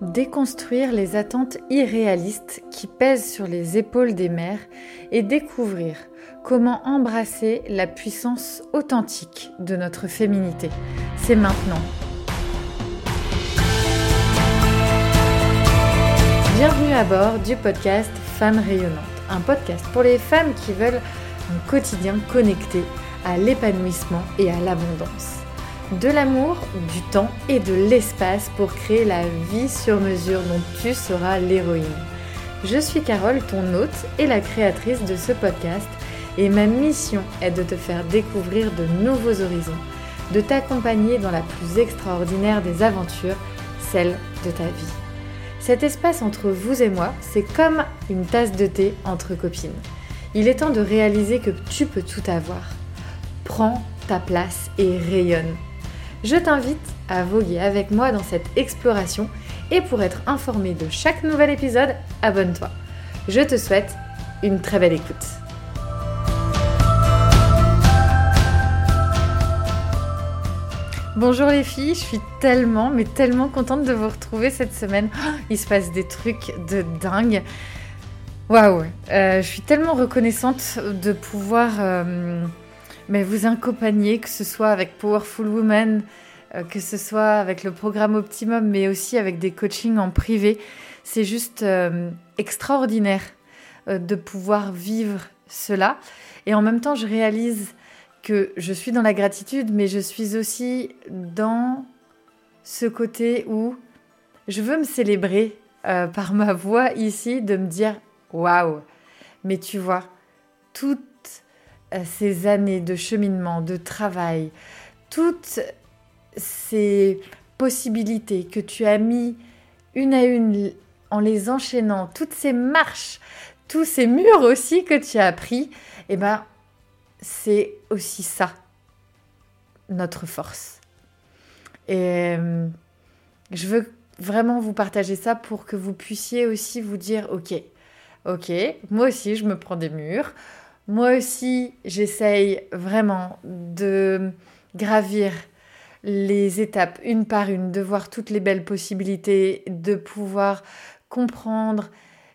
déconstruire les attentes irréalistes qui pèsent sur les épaules des mères et découvrir comment embrasser la puissance authentique de notre féminité. C'est maintenant. Bienvenue à bord du podcast Femmes rayonnantes, un podcast pour les femmes qui veulent un quotidien connecté à l'épanouissement et à l'abondance de l'amour, du temps et de l'espace pour créer la vie sur mesure dont tu seras l'héroïne. Je suis Carole, ton hôte et la créatrice de ce podcast, et ma mission est de te faire découvrir de nouveaux horizons, de t'accompagner dans la plus extraordinaire des aventures, celle de ta vie. Cet espace entre vous et moi, c'est comme une tasse de thé entre copines. Il est temps de réaliser que tu peux tout avoir. Prends ta place et rayonne je t'invite à voguer avec moi dans cette exploration et pour être informé de chaque nouvel épisode, abonne-toi. Je te souhaite une très belle écoute. Bonjour les filles, je suis tellement, mais tellement contente de vous retrouver cette semaine. il se passe des trucs de dingue. Waouh, euh, je suis tellement reconnaissante de pouvoir euh, mais vous accompagner, que ce soit avec Powerful Woman, euh, que ce soit avec le programme Optimum, mais aussi avec des coachings en privé. C'est juste euh, extraordinaire euh, de pouvoir vivre cela. Et en même temps, je réalise que je suis dans la gratitude, mais je suis aussi dans ce côté où je veux me célébrer par ma voix ici, de me dire waouh, mais tu vois, toutes ces années de cheminement, de travail, toutes ces possibilités que tu as mis une à une en les enchaînant, toutes ces marches, tous ces murs aussi que tu as pris, eh ben, c'est aussi ça, notre force. Et euh, je veux vraiment vous partager ça pour que vous puissiez aussi vous dire, ok, ok, moi aussi je me prends des murs, moi aussi, j'essaye vraiment de gravir les étapes une par une, de voir toutes les belles possibilités, de pouvoir comprendre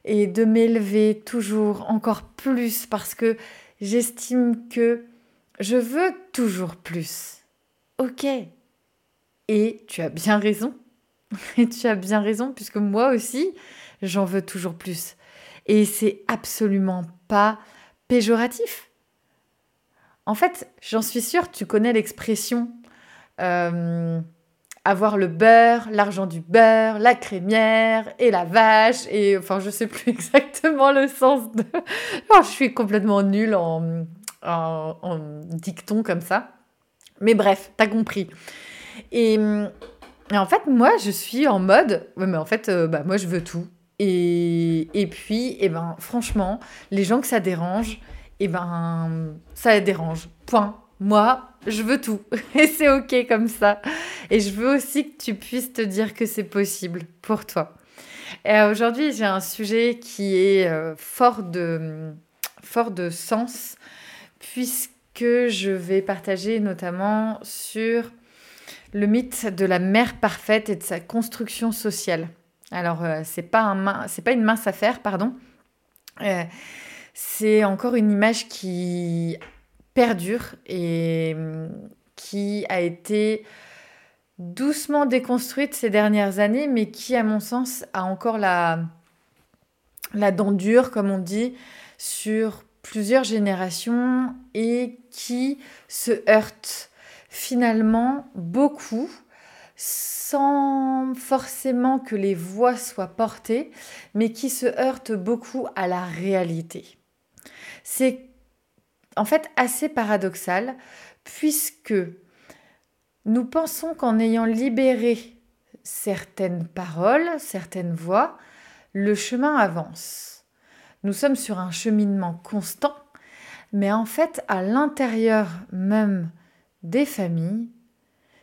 et de m'élever toujours encore plus parce que j'estime que je veux toujours plus. Ok. Et tu as bien raison. Et tu as bien raison puisque moi aussi, j'en veux toujours plus. Et c'est absolument pas péjoratif. En fait, j'en suis sûre, tu connais l'expression euh, avoir le beurre, l'argent du beurre, la crémière et la vache. Et enfin, je sais plus exactement le sens de. Oh, je suis complètement nulle en, en, dicton comme ça. Mais bref, t'as compris. Et, en fait, moi, je suis en mode. Mais en fait, euh, bah, moi, je veux tout. Et, puis, et eh ben, franchement, les gens que ça dérange, et eh ben, ça dérange. Point. Moi, je veux tout. Et c'est OK comme ça. Et je veux aussi que tu puisses te dire que c'est possible pour toi. Et aujourd'hui, j'ai un sujet qui est euh, fort, de, fort de sens, puisque je vais partager notamment sur le mythe de la mère parfaite et de sa construction sociale. Alors, euh, c'est pas, pas une mince affaire, pardon. Euh, c'est encore une image qui perdure et hum, qui a été doucement déconstruite ces dernières années, mais qui, à mon sens, a encore la, la dent dure, comme on dit, sur plusieurs générations et qui se heurte finalement beaucoup sans forcément que les voix soient portées, mais qui se heurte beaucoup à la réalité. C'est en fait assez paradoxal puisque nous pensons qu'en ayant libéré certaines paroles, certaines voix, le chemin avance. Nous sommes sur un cheminement constant, mais en fait, à l'intérieur même des familles,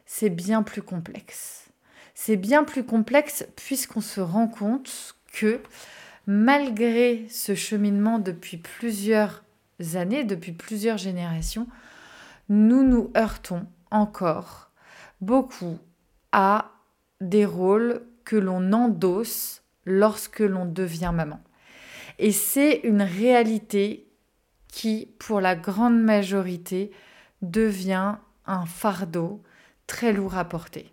c'est bien plus complexe. C'est bien plus complexe puisqu'on se rend compte que malgré ce cheminement depuis plusieurs années, depuis plusieurs générations, nous nous heurtons encore beaucoup à des rôles que l'on endosse lorsque l'on devient maman. Et c'est une réalité qui, pour la grande majorité, devient un fardeau très lourd à porter.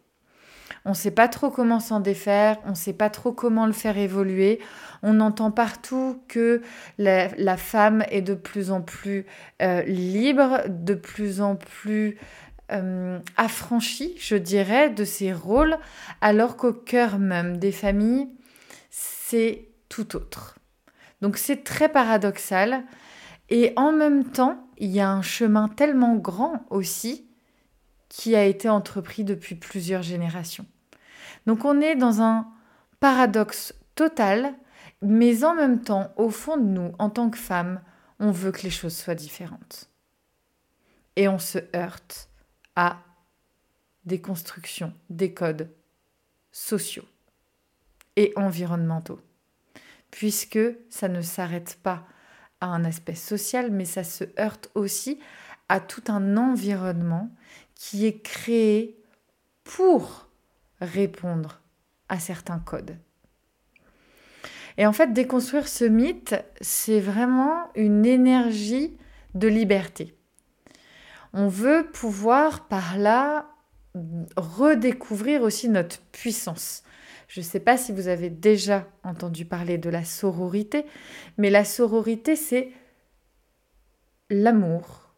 On ne sait pas trop comment s'en défaire, on ne sait pas trop comment le faire évoluer. On entend partout que la, femme est de plus en plus euh, libre, de plus en plus euh, affranchie, je dirais, de ses rôles, alors qu'au cœur même des familles, c'est tout autre. Donc c'est très paradoxal. Et en même temps, il y a un chemin tellement grand aussi qui a été entrepris depuis plusieurs générations. Donc on est dans un paradoxe total, mais en même temps, au fond de nous, en tant que femmes, on veut que les choses soient différentes. Et on se heurte à des constructions, des codes sociaux et environnementaux, puisque ça ne s'arrête pas à un aspect social, mais ça se heurte aussi à tout un environnement qui est créé pour répondre à certains codes. Et en fait, déconstruire ce mythe, c'est vraiment une énergie de liberté. On veut pouvoir par là redécouvrir aussi notre puissance. Je ne sais pas si vous avez déjà entendu parler de la sororité, mais la sororité, c'est l'amour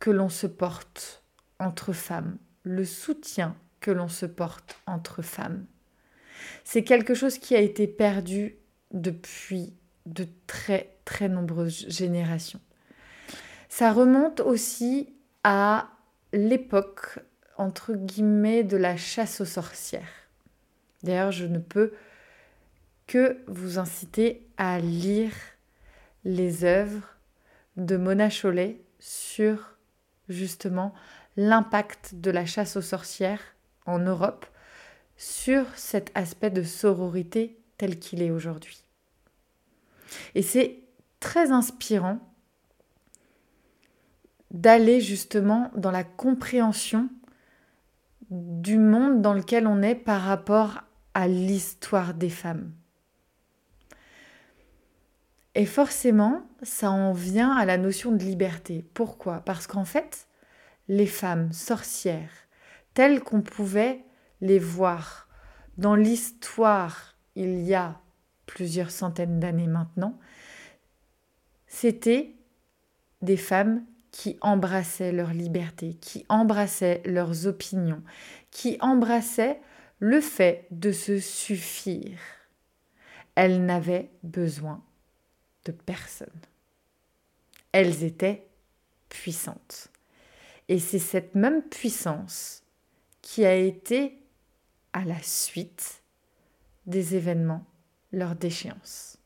que l'on se porte entre femmes, le soutien que l'on se porte entre femmes. C'est quelque chose qui a été perdu depuis de très très nombreuses générations. Ça remonte aussi à l'époque entre guillemets de la chasse aux sorcières. D'ailleurs, je ne peux que vous inciter à lire les œuvres de Mona Chollet sur justement l'impact de la chasse aux sorcières en Europe sur cet aspect de sororité tel qu'il est aujourd'hui. Et c'est très inspirant d'aller justement dans la compréhension du monde dans lequel on est par rapport à l'histoire des femmes. Et forcément, ça en vient à la notion de liberté. Pourquoi? Parce qu'en fait, les femmes sorcières, telles qu'on pouvait les voir dans l'histoire il y a plusieurs centaines d'années maintenant, c'était des femmes qui embrassaient leur liberté, qui embrassaient leurs opinions, qui embrassaient le fait de se suffire. Elles n'avaient besoin de personne. Elles étaient puissantes. Et c'est cette même puissance qui a été à la suite des événements, leur déchéance.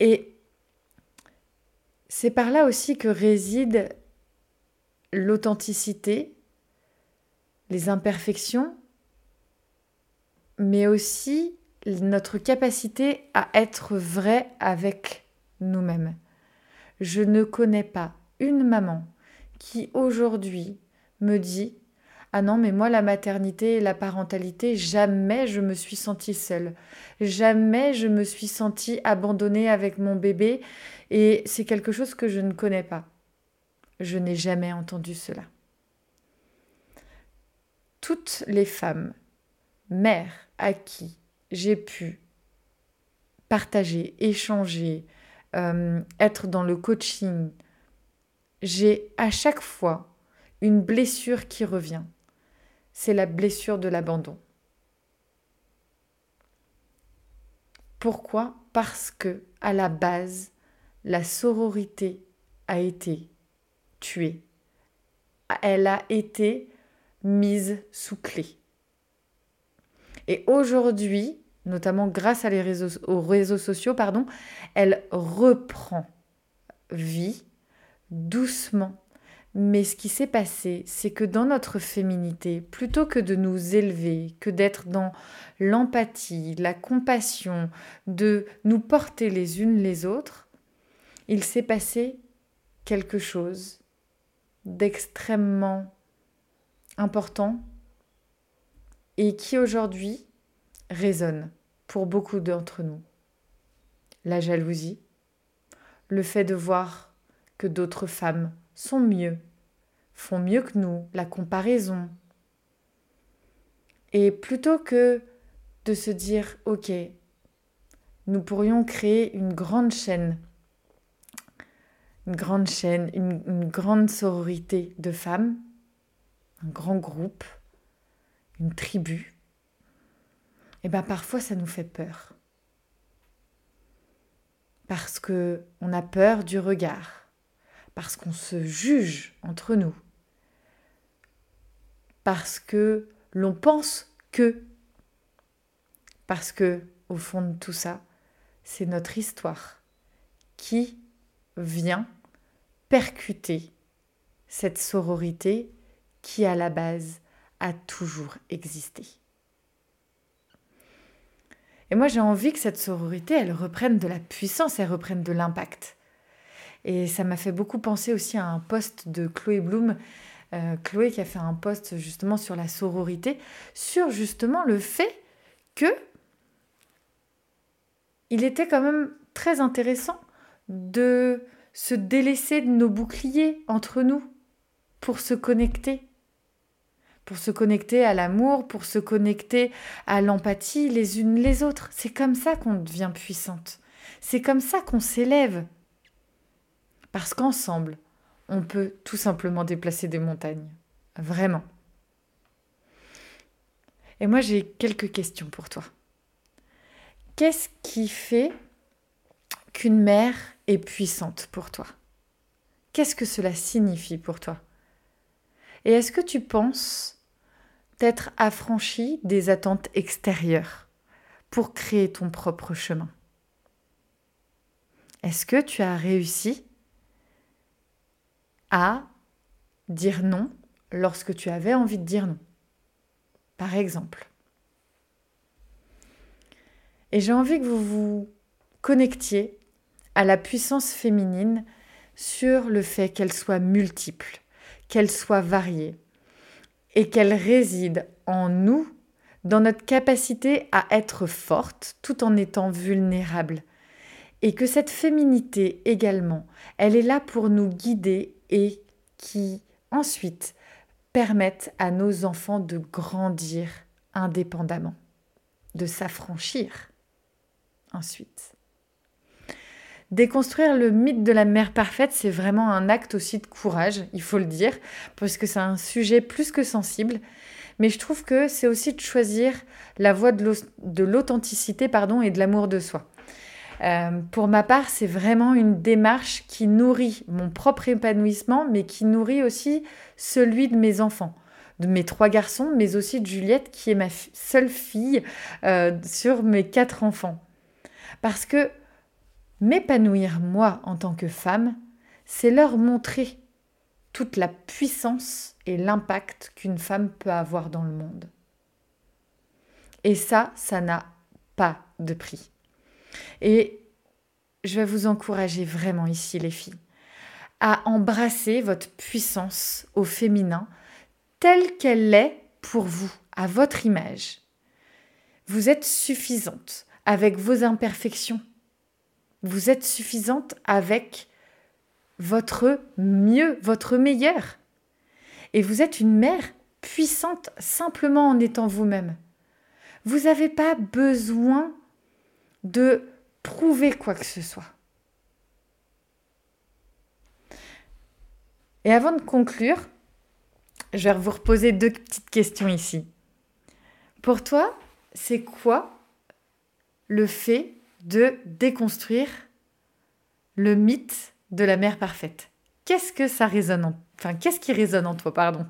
Et c'est par là aussi que réside l'authenticité, les imperfections, mais aussi notre capacité à être vrai avec nous-mêmes. Je ne connais pas une maman qui aujourd'hui me dit ah non, mais moi, la maternité et la parentalité, jamais je me suis sentie seule. Jamais je me suis sentie abandonnée avec mon bébé. Et c'est quelque chose que je ne connais pas. Je n'ai jamais entendu cela. Toutes les femmes, mères à qui j'ai pu partager, échanger, euh, être dans le coaching, j'ai à chaque fois une blessure qui revient. C'est la blessure de l'abandon. Pourquoi? Parce que à la base, la sororité a été tuée. Elle a été mise sous clé. Et aujourd'hui, notamment grâce à les réseaux, aux réseaux sociaux, pardon, elle reprend vie doucement. Mais ce qui s'est passé, c'est que dans notre féminité, plutôt que de nous élever, que d'être dans l'empathie, la compassion, de nous porter les unes les autres, il s'est passé quelque chose d'extrêmement important et qui aujourd'hui résonne pour beaucoup d'entre nous. La jalousie, le fait de voir que d'autres femmes sont mieux, font mieux que nous, la comparaison. Et plutôt que de se dire, ok, nous pourrions créer une grande chaîne, une grande chaîne, une, grande sororité de femmes, un grand groupe, une tribu, eh bien parfois ça nous fait peur. Parce que on a peur du regard, parce qu'on se juge entre nous, parce que l'on pense que, parce que au fond de tout ça, c'est notre histoire qui vient percuter cette sororité qui à la base a toujours existé. Et moi j'ai envie que cette sororité, elle reprenne de la puissance, elle reprenne de l'impact. Et ça m'a fait beaucoup penser aussi à un post de Chloé Bloom, euh, Chloé qui a fait un post justement sur la sororité, sur justement le fait que il était quand même très intéressant de se délaisser de nos boucliers entre nous pour se connecter. Pour se connecter à l'amour, pour se connecter à l'empathie les unes les autres. C'est comme ça qu'on devient puissante. C'est comme ça qu'on s'élève. Parce qu'ensemble, on peut tout simplement déplacer des montagnes. Vraiment. Et moi, j'ai quelques questions pour toi. Qu'est-ce qui fait qu'une mère est puissante pour toi? Qu'est-ce que cela signifie pour toi? Et est-ce que tu penses t'être affranchi des attentes extérieures pour créer ton propre chemin? Est-ce que tu as réussi à dire non lorsque tu avais envie de dire non? Par exemple. Et j'ai envie que vous vous connectiez à la puissance féminine sur le fait qu'elle soit multiple, qu'elle soit variée et qu'elle réside en nous, dans notre capacité à être forte tout en étant vulnérable. Et que cette féminité également, elle est là pour nous guider et qui ensuite permettent à nos enfants de grandir indépendamment, de s'affranchir ensuite. Déconstruire le mythe de la mère parfaite, c'est vraiment un acte aussi de courage, il faut le dire, parce que c'est un sujet plus que sensible. Mais je trouve que c'est aussi de choisir la voie de l'authenticité pardon, et de l'amour de soi. Euh, pour ma part, c'est vraiment une démarche qui nourrit mon propre épanouissement, mais qui nourrit aussi celui de mes enfants, de mes trois garçons, mais aussi de Juliette, qui est ma seule fille euh, sur mes quatre enfants. Parce que m'épanouir moi en tant que femme, c'est leur montrer toute la puissance et l'impact qu'une femme peut avoir dans le monde. Et ça, ça n'a pas de prix. Et je vais vous encourager vraiment ici, les filles, à embrasser votre puissance au féminin telle qu'elle est pour vous, à votre image. Vous êtes suffisante avec vos imperfections. Vous êtes suffisante avec votre mieux, votre meilleur. Et vous êtes une mère puissante simplement en étant vous-même. Vous n'avez pas besoin de prouver quoi que ce soit. Et avant de conclure, je vais vous reposer deux petites questions ici. Pour toi, c'est quoi le fait de déconstruire le mythe de la mère parfaite. Qu'est-ce que ça résonne en... Enfin, qu'est-ce qui résonne en toi, pardon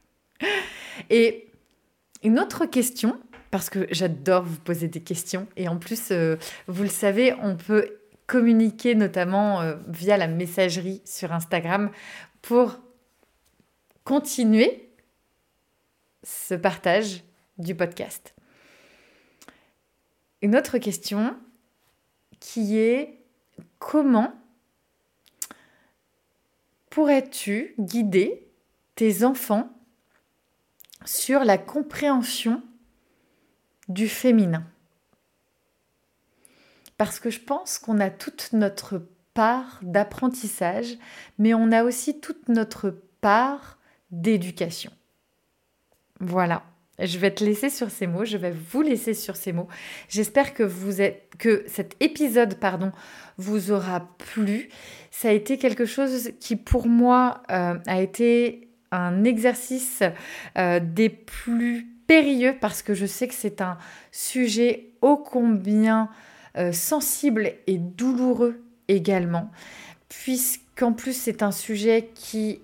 Et une autre question, parce que j'adore vous poser des questions, et en plus, euh, vous le savez, on peut communiquer notamment euh, via la messagerie sur Instagram pour continuer ce partage du podcast. Une autre question qui est comment pourrais-tu guider tes enfants sur la compréhension du féminin? Parce que je pense qu'on a toute notre part d'apprentissage, mais on a aussi toute notre part d'éducation. Voilà. Je vais te laisser sur ces mots, je vais vous laisser sur ces mots. J'espère que, vous êtes, que cet épisode pardon, vous aura plu. Ça a été quelque chose qui pour moi euh, a été un exercice euh, des plus périlleux parce que je sais que c'est un sujet ô combien euh, sensible et douloureux également, puisqu'en plus c'est un sujet qui,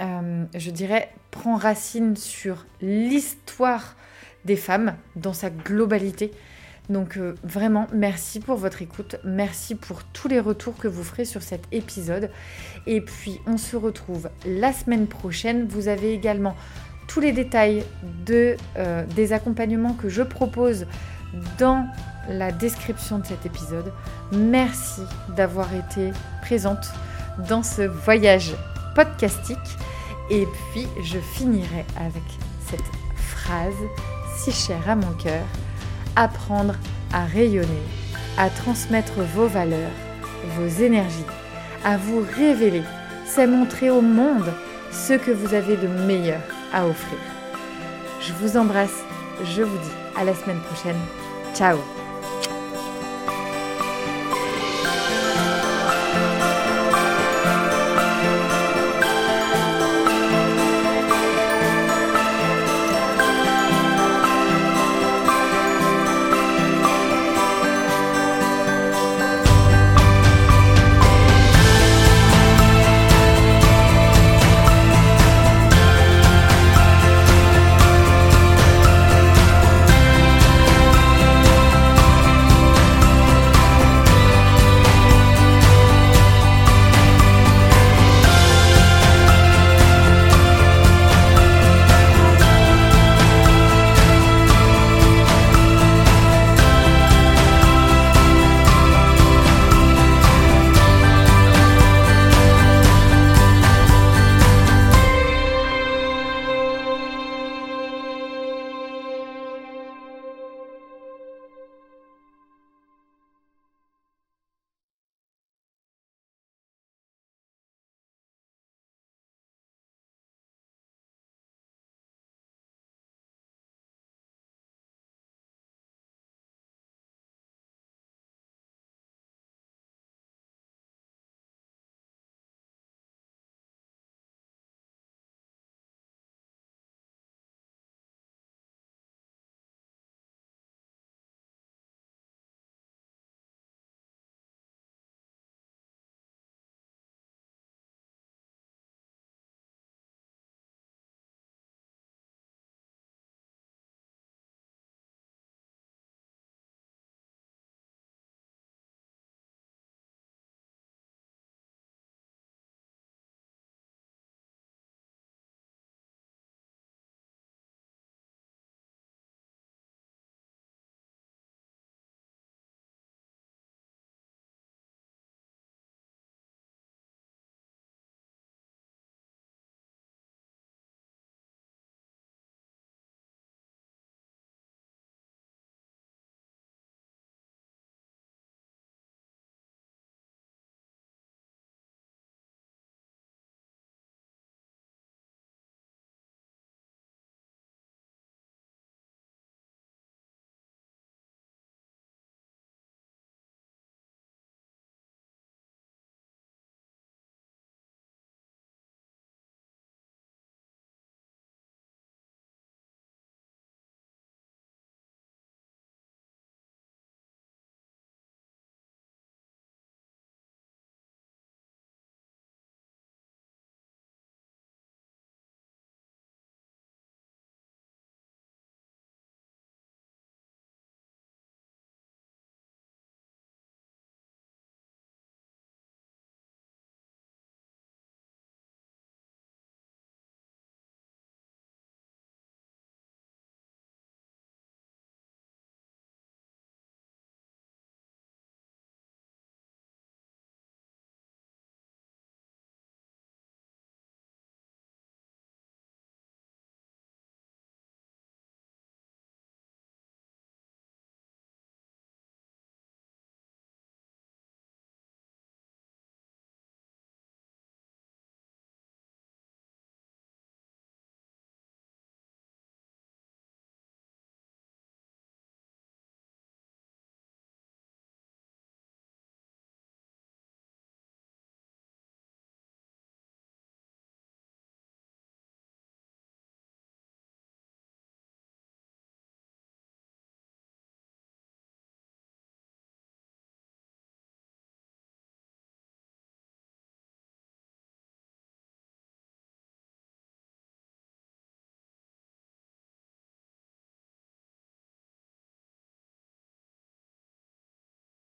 euh, je dirais, prend racine sur l'histoire des femmes dans sa globalité. Donc euh, vraiment, merci pour votre écoute, merci pour tous les retours que vous ferez sur cet épisode. Et puis, on se retrouve la semaine prochaine. Vous avez également tous les détails euh, des accompagnements que je propose dans la description de cet épisode. Merci d'avoir été présente dans ce voyage podcastique. Et puis, je finirai avec cette phrase si chère à mon cœur. Apprendre à rayonner, à transmettre vos valeurs, vos énergies, à vous révéler, c'est montrer au monde ce que vous avez de meilleur à offrir. Je vous embrasse, je vous dis à la semaine prochaine. Ciao